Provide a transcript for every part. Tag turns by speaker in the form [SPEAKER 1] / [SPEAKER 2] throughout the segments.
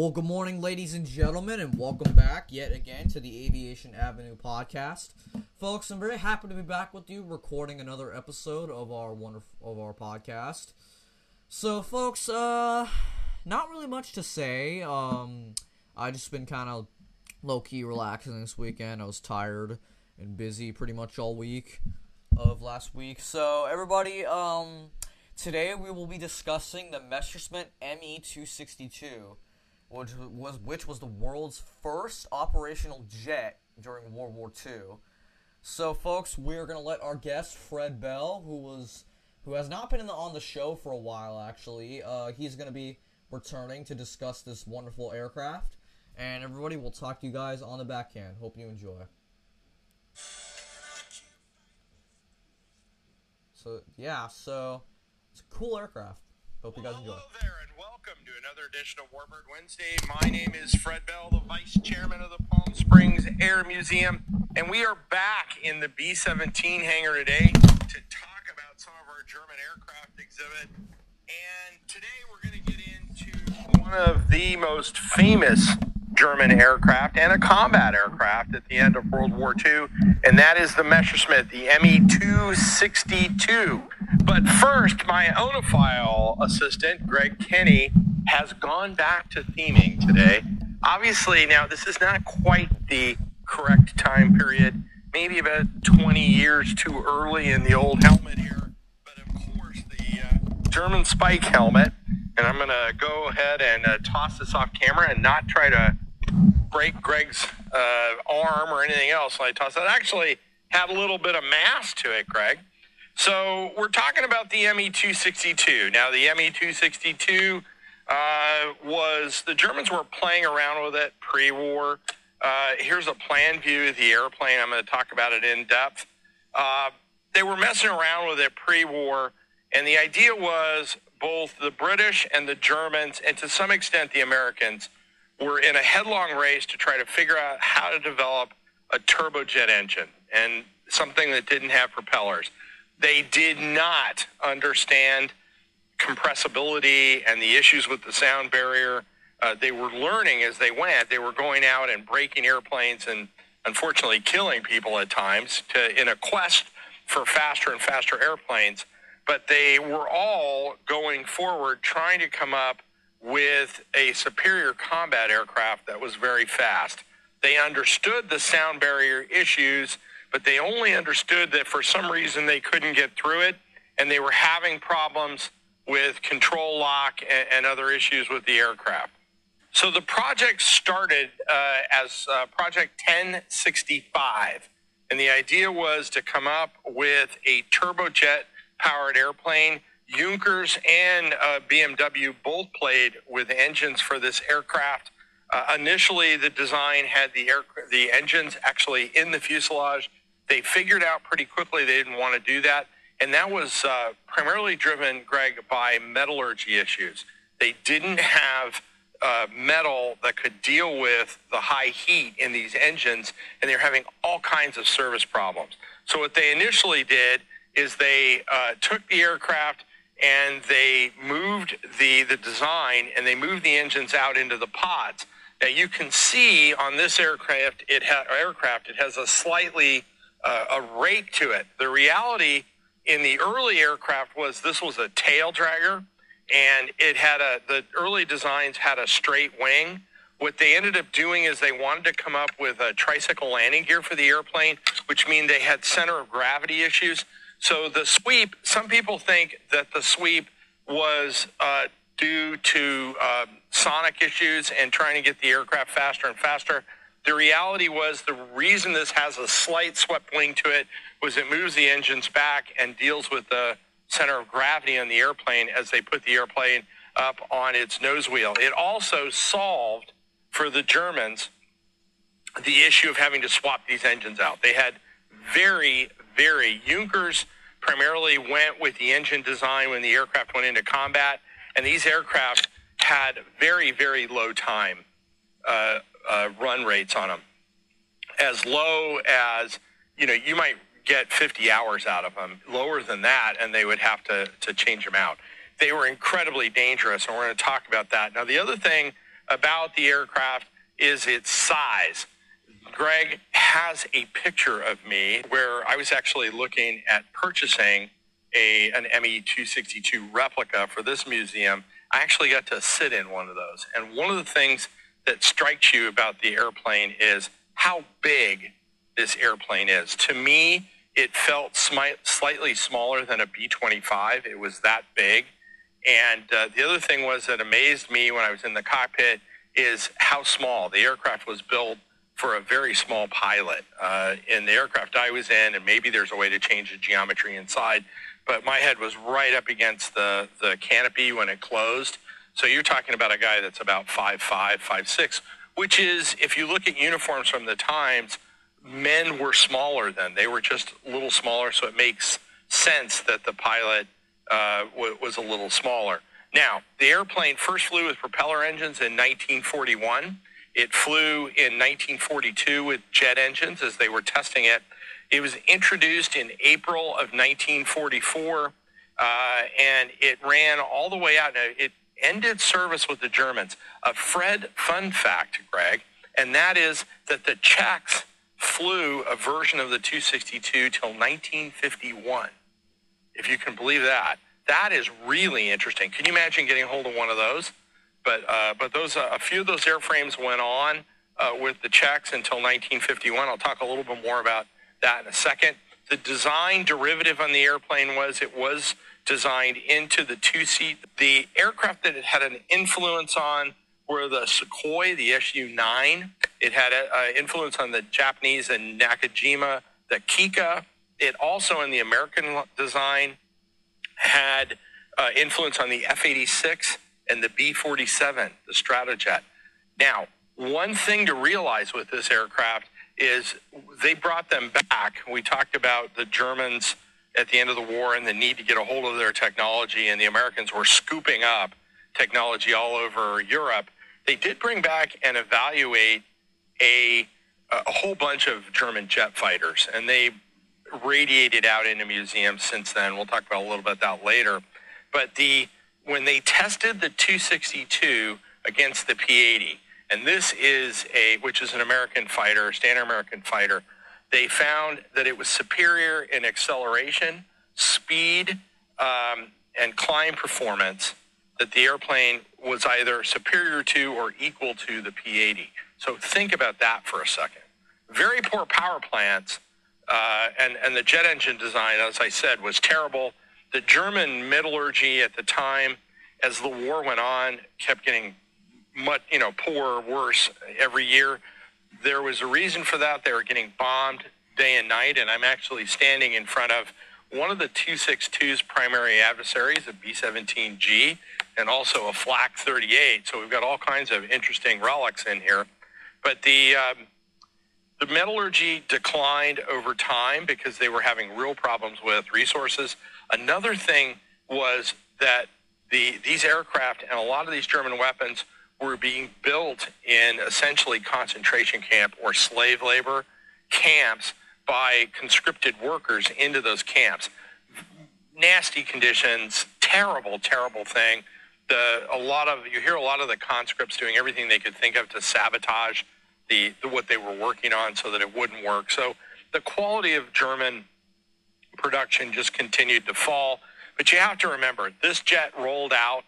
[SPEAKER 1] Well, good morning, ladies and gentlemen, and welcome back yet again to the Aviation Avenue podcast, folks. I'm very happy to be back with you, recording another episode of our wonderful of our podcast. So, folks, uh, not really much to say. Um, I just been kind of low key relaxing this weekend. I was tired and busy pretty much all week of last week. So, everybody, um, today we will be discussing the Messerschmitt ME 262 which was which was the world's first operational jet during World War II. So, folks, we're gonna let our guest Fred Bell, who was who has not been the, on the show for a while, actually, uh, he's gonna be returning to discuss this wonderful aircraft. And everybody, we'll talk to you guys on the backhand. Hope you enjoy. So yeah, so it's a cool aircraft. Hope you guys enjoy.
[SPEAKER 2] And welcome to another edition of Warbird Wednesday. My name is Fred Bell, the Vice Chairman of the Palm Springs Air Museum, and we are back in the B 17 hangar today to talk about some of our German aircraft exhibit. And today we're going to get into one of the most famous German aircraft and a combat aircraft at the end of World War II, and that is the Messerschmitt, the ME 262. But first, my oenophile assistant, Greg Kenny, has gone back to theming today. Obviously, now this is not quite the correct time period, maybe about 20 years too early in the old helmet here, but of course, the uh, German spike helmet. And I'm going to go ahead and uh, toss this off camera and not try to break Greg's uh, arm or anything else when I toss it. Actually, had a little bit of mass to it, Greg. So we're talking about the ME262. Now, the ME262 uh, was the Germans were playing around with it pre-war. Uh, here's a plan view of the airplane. I'm going to talk about it in depth. Uh, they were messing around with it pre-war, and the idea was both the British and the Germans, and to some extent the Americans, were in a headlong race to try to figure out how to develop a turbojet engine and something that didn't have propellers. They did not understand compressibility and the issues with the sound barrier. Uh, they were learning as they went. They were going out and breaking airplanes and unfortunately killing people at times to, in a quest for faster and faster airplanes. But they were all going forward trying to come up with a superior combat aircraft that was very fast. They understood the sound barrier issues but they only understood that for some reason they couldn't get through it, and they were having problems with control lock and, and other issues with the aircraft. So the project started uh, as uh, Project 1065, and the idea was to come up with a turbojet powered airplane. Junkers and uh, BMW both played with engines for this aircraft. Uh, initially, the design had the air, the engines actually in the fuselage they figured out pretty quickly they didn't want to do that. And that was uh, primarily driven, Greg, by metallurgy issues. They didn't have uh, metal that could deal with the high heat in these engines, and they're having all kinds of service problems. So what they initially did is they uh, took the aircraft and they moved the, the design and they moved the engines out into the pods. Now you can see on this aircraft, it ha- aircraft, it has a slightly uh, a rake to it. The reality in the early aircraft was this was a tail dragger, and it had a the early designs had a straight wing. What they ended up doing is they wanted to come up with a tricycle landing gear for the airplane, which means they had center of gravity issues. So the sweep, some people think that the sweep was uh, due to uh, sonic issues and trying to get the aircraft faster and faster. The reality was the reason this has a slight swept wing to it was it moves the engines back and deals with the center of gravity on the airplane as they put the airplane up on its nose wheel. It also solved for the Germans the issue of having to swap these engines out. They had very, very Junkers primarily went with the engine design when the aircraft went into combat, and these aircraft had very, very low time uh, uh, run rates on them. As low as, you know, you might get 50 hours out of them. Lower than that, and they would have to, to change them out. They were incredibly dangerous, and we're going to talk about that. Now, the other thing about the aircraft is its size. Greg has a picture of me where I was actually looking at purchasing a an ME 262 replica for this museum. I actually got to sit in one of those. And one of the things that strikes you about the airplane is how big this airplane is. To me, it felt slightly smaller than a B 25. It was that big. And uh, the other thing was that amazed me when I was in the cockpit is how small the aircraft was built for a very small pilot. Uh, in the aircraft I was in, and maybe there's a way to change the geometry inside, but my head was right up against the, the canopy when it closed. So you're talking about a guy that's about five five, five six, which is, if you look at uniforms from the times, men were smaller then. They were just a little smaller, so it makes sense that the pilot uh, w- was a little smaller. Now, the airplane first flew with propeller engines in 1941. It flew in 1942 with jet engines as they were testing it. It was introduced in April of 1944, uh, and it ran all the way out. Now, it ended service with the Germans. A Fred fun fact, Greg, and that is that the Czechs flew a version of the 262 till 1951. If you can believe that, that is really interesting. Can you imagine getting a hold of one of those? But uh, but those uh, a few of those airframes went on uh, with the Czechs until 1951. I'll talk a little bit more about that in a second. The design derivative on the airplane was it was designed into the two seat. The aircraft that it had an influence on were the Sukhoi, the Su 9. It had an influence on the Japanese and Nakajima, the Kikka. It also, in the American design, had uh, influence on the F 86 and the B 47, the Stratojet. Now, one thing to realize with this aircraft is they brought them back. We talked about the Germans at the end of the war and the need to get a hold of their technology, and the Americans were scooping up technology all over Europe. They did bring back and evaluate a, a whole bunch of German jet fighters, and they radiated out into museums since then. We'll talk about a little bit that later. But the when they tested the 262 against the P80, and this is a which is an American fighter, standard American fighter, they found that it was superior in acceleration, speed, um, and climb performance. That the airplane was either superior to or equal to the P80. So think about that for a second. Very poor power plants, uh, and and the jet engine design, as I said, was terrible. The German metallurgy at the time, as the war went on, kept getting much, you know, poorer, worse every year. There was a reason for that. They were getting bombed day and night, and I'm actually standing in front of one of the 262's primary adversaries, a B-17G, and also a Flak 38. So we've got all kinds of interesting relics in here. But the um, the metallurgy declined over time because they were having real problems with resources. Another thing was that the these aircraft and a lot of these German weapons were being built in essentially concentration camp or slave labor camps by conscripted workers into those camps. Nasty conditions, terrible, terrible thing. The a lot of you hear a lot of the conscripts doing everything they could think of to sabotage the, the what they were working on so that it wouldn't work. So the quality of German production just continued to fall. But you have to remember, this jet rolled out,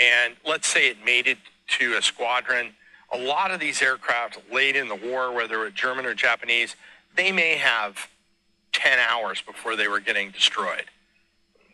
[SPEAKER 2] and let's say it made it to a squadron. A lot of these aircraft late in the war, whether it's German or Japanese, they may have 10 hours before they were getting destroyed.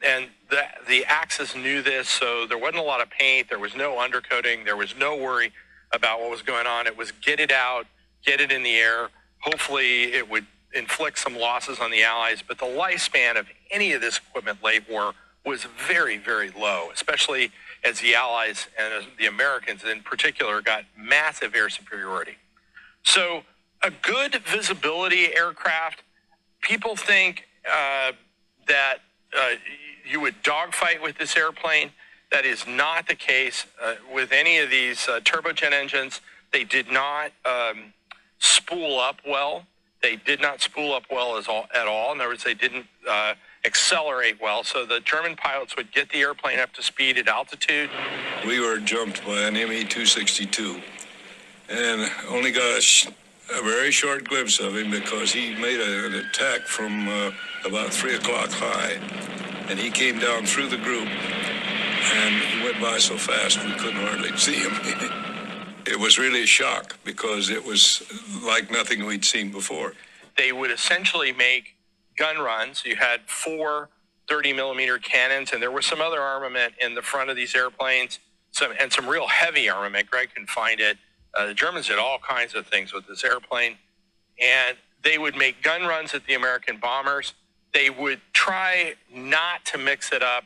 [SPEAKER 2] And the, the Axis knew this, so there wasn't a lot of paint. There was no undercoating. There was no worry about what was going on. It was get it out, get it in the air. Hopefully, it would inflict some losses on the Allies. But the lifespan of any of this equipment late war was very, very low, especially as the Allies and the Americans in particular got massive air superiority. So, a good visibility aircraft, people think uh, that uh, you would dogfight with this airplane. That is not the case uh, with any of these uh, turbojet engines. They did not um, spool up well. They did not spool up well all, at all. In other words, they didn't uh, accelerate well. So the German pilots would get the airplane up to speed at altitude.
[SPEAKER 3] We were jumped by an ME-262 and only got a, sh- a, very short glimpse of him because he made a, an attack from uh, about 3 o'clock high. And he came down through the group and he went by so fast we couldn't hardly see him. it was really a shock because it was like nothing we'd seen before.
[SPEAKER 2] They would essentially make gun runs. You had four 30 millimeter cannons, and there was some other armament in the front of these airplanes, some and some real heavy armament. Greg can find it. Uh, the Germans did all kinds of things with this airplane, and they would make gun runs at the American bombers. They would try not to mix it up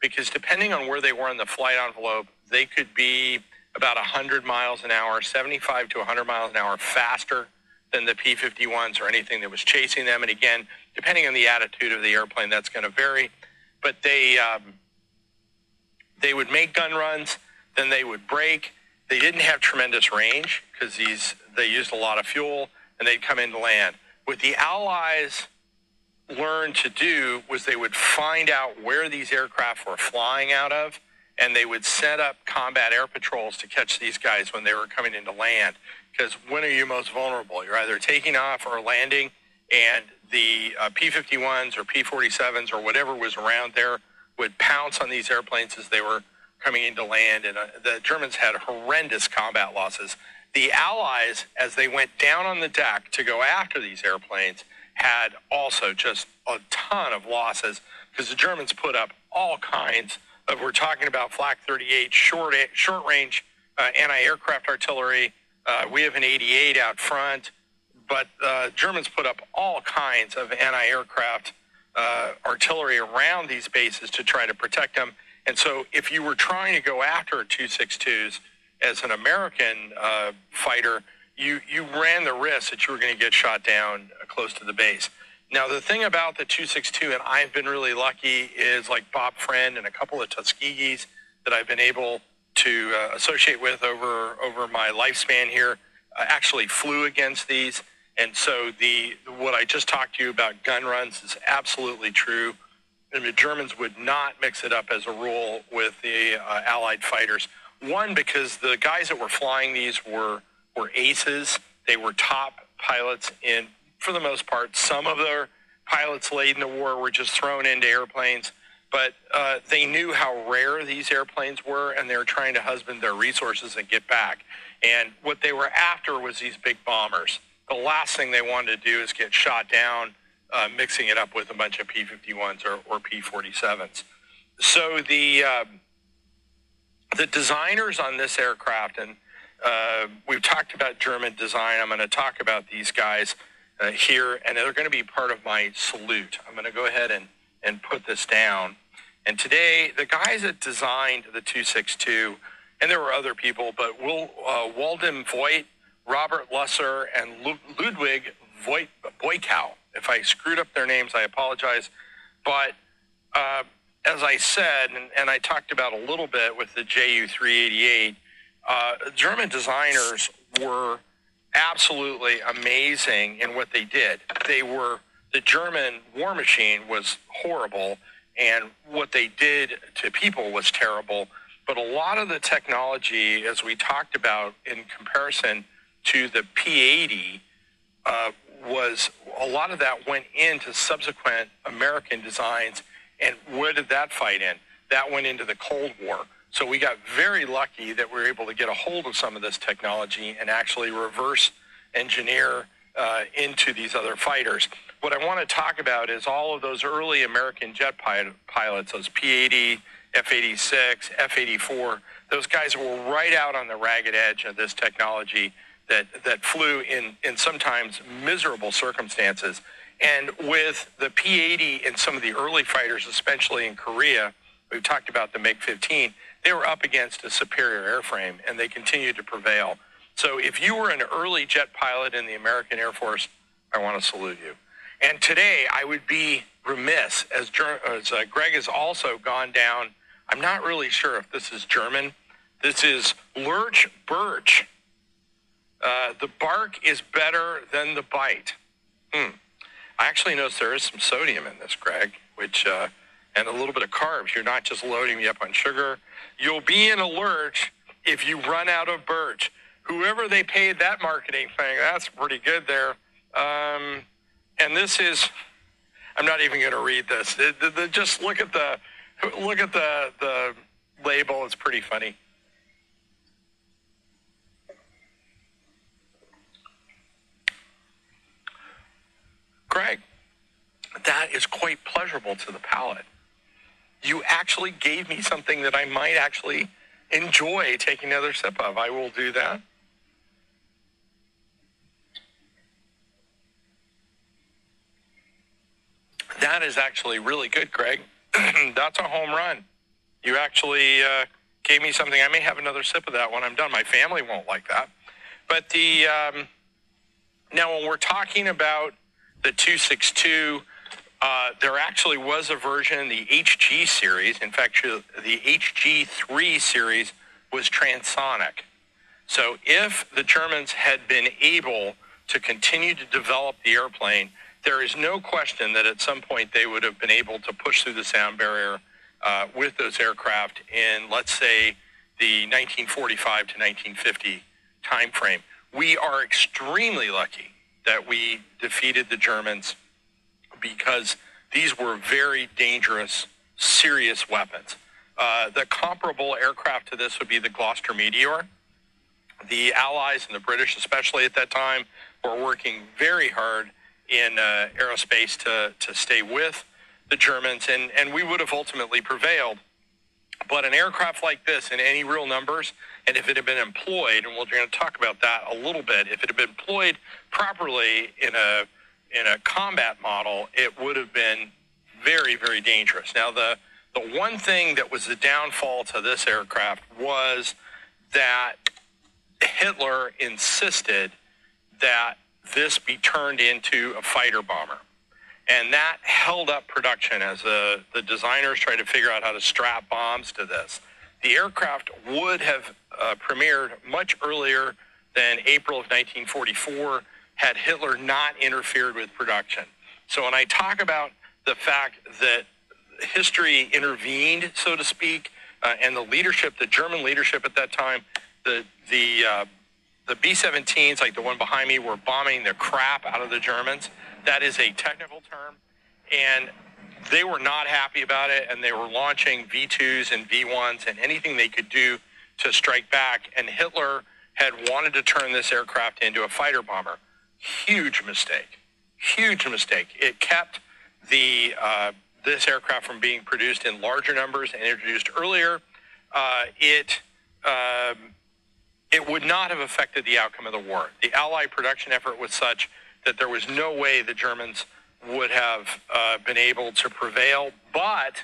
[SPEAKER 2] because depending on where they were in the flight envelope, they could be about 100 miles an hour, 75 to 100 miles an hour faster than the P-51s or anything that was chasing them. And again, depending on the attitude of the airplane, that's going to vary. But they um, they would make gun runs, then they would break. They didn't have tremendous range because these they used a lot of fuel, and they'd come into land. What the Allies learned to do was they would find out where these aircraft were flying out of, and they would set up combat air patrols to catch these guys when they were coming into land. Because when are you most vulnerable? You're either taking off or landing, and the uh, P-51s or P-47s or whatever was around there would pounce on these airplanes as they were coming into land. And uh, the Germans had horrendous combat losses. The Allies, as they went down on the deck to go after these airplanes, had also just a ton of losses because the Germans put up all kinds of, we're talking about Flak 38, short, short range uh, anti-aircraft artillery. Uh, we have an 88 out front but uh, Germans put up all kinds of anti-aircraft uh, artillery around these bases to try to protect them. And so, if you were trying to go after 262s as an American uh, fighter, you you ran the risk that you were going to get shot down close to the base. Now, the thing about the 262, and I've been really lucky, is like Bob Friend and a couple of Tuskegees that I've been able to uh, associate with over over my lifespan here. Uh, actually flew against these and so the what I just talked to you about gun runs is absolutely true. And the Germans would not mix it up as a rule with the uh, Allied fighters. One, because the guys that were flying these were were aces. They were top pilots in, for the most part. Some of their pilots late in the war were just thrown into airplanes, but uh, they knew how rare these airplanes were, and they were trying to husband their resources and get back. And what they were after was these big bombers the last thing they wanted to do is get shot down, uh, mixing it up with a bunch of P-51s or, or P-47s. So the uh, the designers on this aircraft, and uh, we've talked about German design. I'm going to talk about these guys uh, here, and they're going to be part of my salute. I'm going to go ahead and, and put this down. And today, the guys that designed the 262, and there were other people, but Will, uh, Waldem Voigt Robert Lusser, and Ludwig Voitkau. If I screwed up their names, I apologize. But uh, as I said, and, and, I talked about a little bit with the JU 388, uh, German designers were absolutely amazing in what they did. They were, the German war machine was horrible, and what they did to people was terrible. But a lot of the technology, as we talked about in comparison, to the P80 uh, was a lot of that went into subsequent American designs. And where did that fight in? That went into the Cold War. So we got very lucky that we were able to get a hold of some of this technology and actually reverse engineer uh, into these other fighters. What I want to talk about is all of those early American jet pilots, those P-80, F-86, F-84. Those guys were right out on the ragged edge of this technology that, that flew in, in sometimes miserable circumstances. And with the P-80 and some of the early fighters, especially in Korea, we've talked about the MiG-15, they were up against a superior airframe, and they continued to prevail. So if you were an early jet pilot in the American Air Force, I want to salute you. And today, I would be remiss, as, as uh, Greg has also gone down, I'm not really sure if this is German. This is Lurch Birch uh, the bark is better than the bite. Hmm. I actually noticed there is some sodium in this, Greg, which uh, and a little bit of carbs. You're not just loading me up on sugar. You'll be in a lurch if you run out of birch. Whoever they paid that marketing thing, that's pretty good there. Um, and this is, I'm not even going to read this. It, the, the, just look at the, look at the the label. It's pretty funny. Greg, that is quite pleasurable to the palate. You actually gave me something that I might actually enjoy taking another sip of. I will do that. That is actually really good, Greg. That's a home run. You actually uh, gave me something. I may have another sip of that when I'm done. My family won't like that. But the um, now when we're talking about the 262, uh, there actually was a version, the HG series. In fact, the HG3 series was transonic. So if the Germans had been able to continue to develop the airplane, there is no question that at some point they would have been able to push through the sound barrier uh, with those aircraft in, let's say, the 1945 to 1950 timeframe. We are extremely lucky that we defeated the Germans because these were very dangerous, serious weapons. Uh, the comparable aircraft to this would be the Gloster Meteor. The Allies and the British, especially at that time, were working very hard in uh, aerospace to, to stay with the Germans, and, and we would have ultimately prevailed. But an aircraft like this, in any real numbers, and if it had been employed, and we're going to talk about that a little bit, if it had been employed properly in a in a combat model, it would have been very, very dangerous. Now, the the one thing that was the downfall to this aircraft was that Hitler insisted that this be turned into a fighter bomber. And that held up production as the, the designers tried to figure out how to strap bombs to this. The aircraft would have uh, premiered much earlier than April of 1944 had Hitler not interfered with production. So when I talk about the fact that history intervened, so to speak, uh, and the leadership, the German leadership at that time, the the uh, the B-17s, like the one behind me, were bombing the crap out of the Germans. That is a technical term, and they were not happy about it, and they were launching V2s and V1s and anything they could do to strike back. And Hitler had wanted to turn this aircraft into a fighter bomber. Huge mistake. Huge mistake. It kept the uh, this aircraft from being produced in larger numbers and introduced earlier. Uh, it um, it would not have affected the outcome of the war. The Allied production effort was such that there was no way the Germans would have uh, been able to prevail. But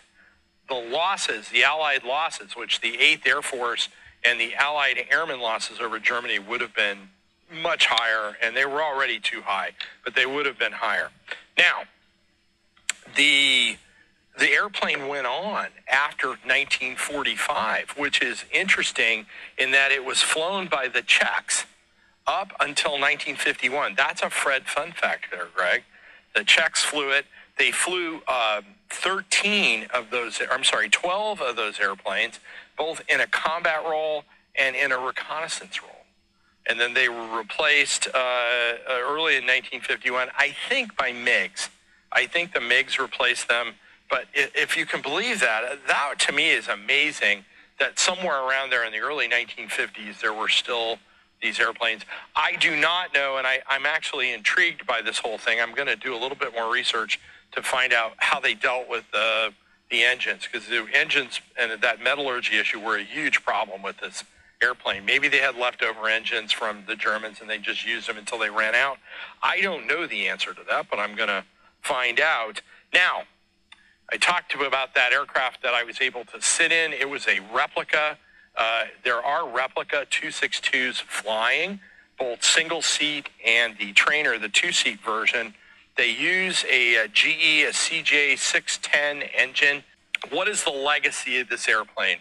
[SPEAKER 2] the losses, the Allied losses, which the 8th Air Force and the Allied airmen losses over Germany would have been much higher, and they were already too high, but they would have been higher. Now, the the airplane went on after 1945, which is interesting in that it was flown by the Czechs up until 1951. That's a Fred fun fact there, Greg. The Czechs flew it. They flew uh, 13 of those, I'm sorry, 12 of those airplanes, both in a combat role and in a reconnaissance role. And then they were replaced uh, uh early in 1951, I think, by MiGs. I think the MiGs replaced them. But if you can believe that, that to me is amazing that somewhere around there in the early 1950s, there were still these airplanes. I do not know, and I, I'm actually intrigued by this whole thing. I'm going to do a little bit more research to find out how they dealt with the, the engines, because the engines and that metallurgy issue were a huge problem with this airplane. Maybe they had leftover engines from the Germans and they just used them until they ran out. I don't know the answer to that, but I'm going to find out. Now, I talked to you about that aircraft that I was able to sit in. It was a replica uh, there are replica 262s flying, both single seat and the trainer, the two seat version. They use a, a GE, a CJ610 engine. What is the legacy of this airplane?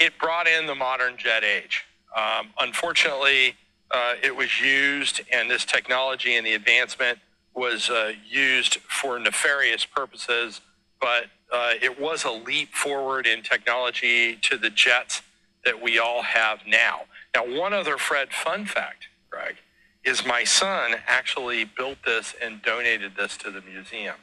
[SPEAKER 2] It brought in the modern jet age. Um, unfortunately, uh, it was used, and this technology and the advancement was uh, used for nefarious purposes, but uh, it was a leap forward in technology to the jets that we all have now. Now, one other Fred fun fact, Greg, is my son actually built this and donated this to the museum.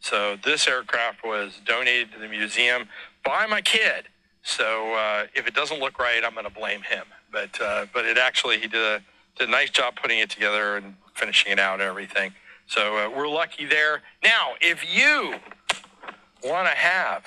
[SPEAKER 2] So this aircraft was donated to the museum by my kid. So uh, if it doesn't look right, I'm going to blame him. But uh, but it actually he did a did a nice job putting it together and finishing it out and everything. So uh, we're lucky there. Now, if you want to have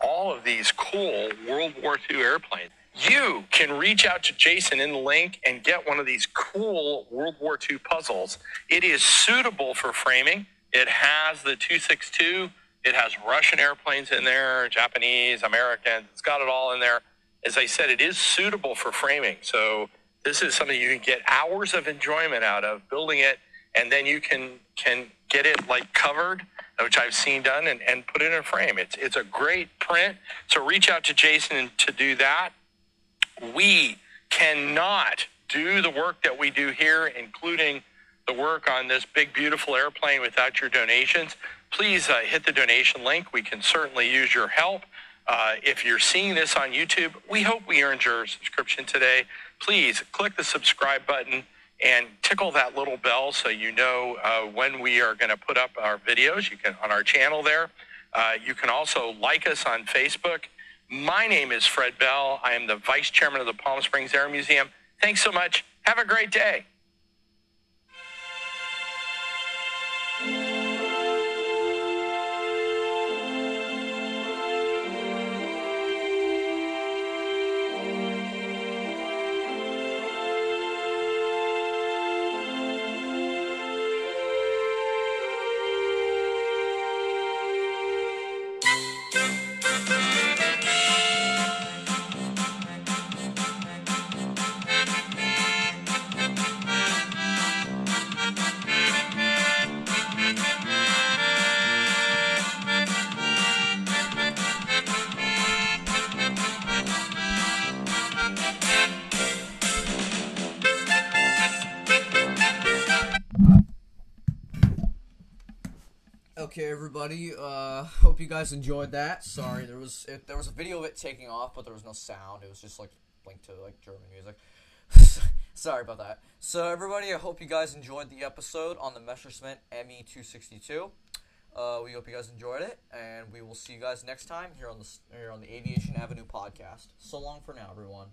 [SPEAKER 2] all of these cool World War II airplanes, you can reach out to Jason in the link and get one of these cool World War II puzzles. It is suitable for framing. It has the 262. It has Russian airplanes in there, Japanese, American. It's got it all in there. As I said, it is suitable for framing. So this is something you can get hours of enjoyment out of building it, and then you can can get it like covered, which I've seen done, and, and put it in a frame. It's it's a great print. So reach out to Jason to do that. We cannot do the work that we do here, including the work on this big, beautiful airplane without your donations. Please uh, hit the donation link. We can certainly use your help. Uh, if you're seeing this on YouTube, we hope we earned your subscription today. Please click the subscribe button and tickle that little bell so you know uh, when we are going to put up our videos. You can on our channel there. Uh, you can also like us on Facebook. My name is Fred Bell. I am the vice chairman of the Palm Springs Air Museum. Thanks so much. Have a great day.
[SPEAKER 1] Everybody. Uh, hope you guys enjoyed that. Sorry, there was it, there was a video of it taking off, but there was no sound. It was just like linked to like German music. Sorry about that. So, everybody, I hope you guys enjoyed the episode on the Messerschmitt ME two sixty two. Uh, we hope you guys enjoyed it, and we will see you guys next time here on the here on the Aviation Avenue podcast. So long for now, everyone.